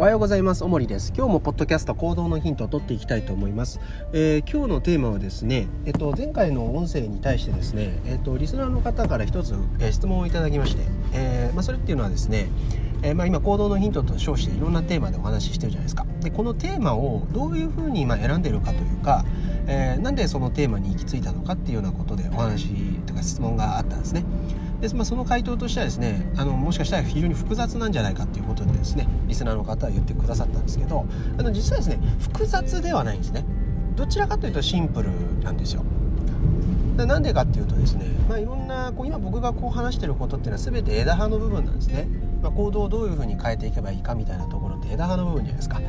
おはようございます。おもりです。今日もポッドキャスト行動のヒントを取っていきたいと思います。えー、今日のテーマはですね、えっと前回の音声に対してですね、えっとリスナーの方から一つ、えー、質問をいただきまして、えー、まあそれっていうのはですね。え、まあ、今行動のヒントと称していろんなテーマでお話ししてるじゃないですかでこのテーマをどういうふうにま選んでるかというか、え、なんでそのテーマに行き着いたのかっていうようなことでお話とか質問があったんですねで、まあ、その回答としてはですねあのもしかしたら非常に複雑なんじゃないかっていうことでですねリスナーの方は言ってくださったんですけどあの実はですね複雑ではないんですね。どちらかというとシンプルなんですよ。なんでかっていうとですね、まあ、いろんなこう今僕がこう話してることっていうのは全て枝葉の部分なんですね、まあ、行動をどういうふうに変えていけばいいかみたいなところって枝葉の部分じゃないですか。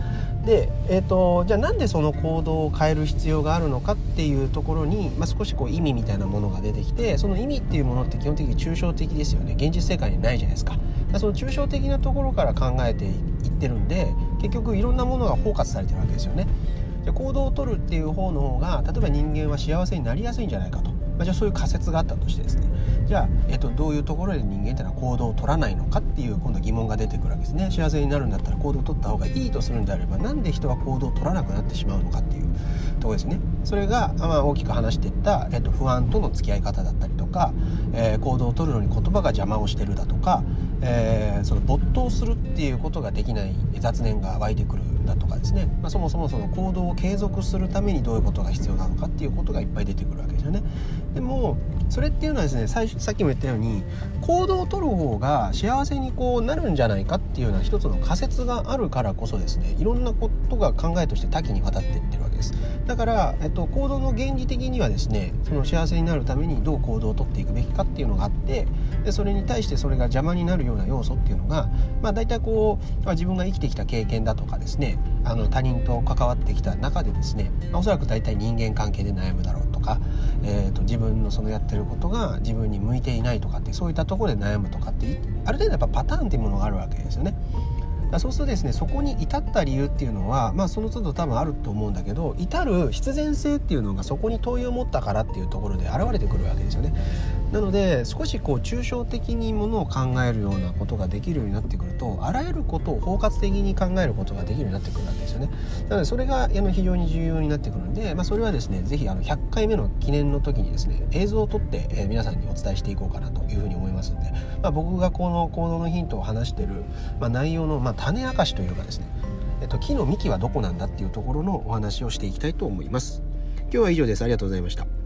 で、えーと、じゃあなんでその行動を変える必要があるのかっていうところに、まあ、少しこう意味みたいなものが出てきてその意味っていうものって基本的に抽象的ですよね。現実世界にないじゃないですか。その抽象的なところから考えていってるんで結局いろんなものが包括されてるわけですよね。じゃ行動をとるっていう方の方が例えば人間は幸せになりやすいんじゃないかと、まあ、じゃあそういう仮説があったとしてですねじゃあ、えっと、どういうところで人間っていうのは行動を取らないのかっていう今度疑問が出てくるわけですね。幸せになるんだったら行動を取った方がいいとするんであればなんで人は行動を取らなくなってしまうのかっていうとこですね。それが、まあ、大きく話していった、えっと、不安との付き合い方だったりとか、えー、行動を取るのに言葉が邪魔をしてるだとか、えー、その没頭するっていうことができない雑念が湧いてくるだとかですね、まあ、そもそもその行動を継続するためにどういうことが必要なのかっていうことがいっぱい出てくるわけですよね。でもそれっていうのはですね最初さっきも言ったように行動をとる方が幸せにこうなるんじゃないかっていうような一つの仮説があるからこそですねいろんなことが考えとして多岐にわたっていってるわけですだから、えっと、行動の原理的にはですねその幸せになるためにどう行動をとっていくべきかっていうのがあってでそれに対してそれが邪魔になるような要素っていうのが、まあ、大体こう、まあ、自分が生きてきた経験だとかですねあの他人と関わってきた中でですね、まあ、おそらく大体人間関係で悩むだろうとか、えーと、自分のそのやってることが自分に向いていないとかってそういったところで悩むとかってある程度やっぱパターンっていうものがあるわけですよね。そうするとですねそこに至った理由っていうのはまあその都度多分あると思うんだけど至る必然性っていうのがそこに問いを持ったからっていうところで現れてくるわけですよね。なので少しこう抽象的にものを考えるようなことができるようになってくるとあらゆることを包括的に考えることができるようになってくるわけですよね。なのでそれが非常に重要になってくるんで、まあ、それはですね是非100回目の記念の時にですね映像を撮って、皆さんにお伝えしていこうかなというふうに思いますんで、まあ、僕がこの行動のヒントを話してる、まあ、内容の、ま種明かしというかですね、えっと、木の幹はどこなんだっていうところのお話をしていきたいと思います。今日は以上です。ありがとうございました。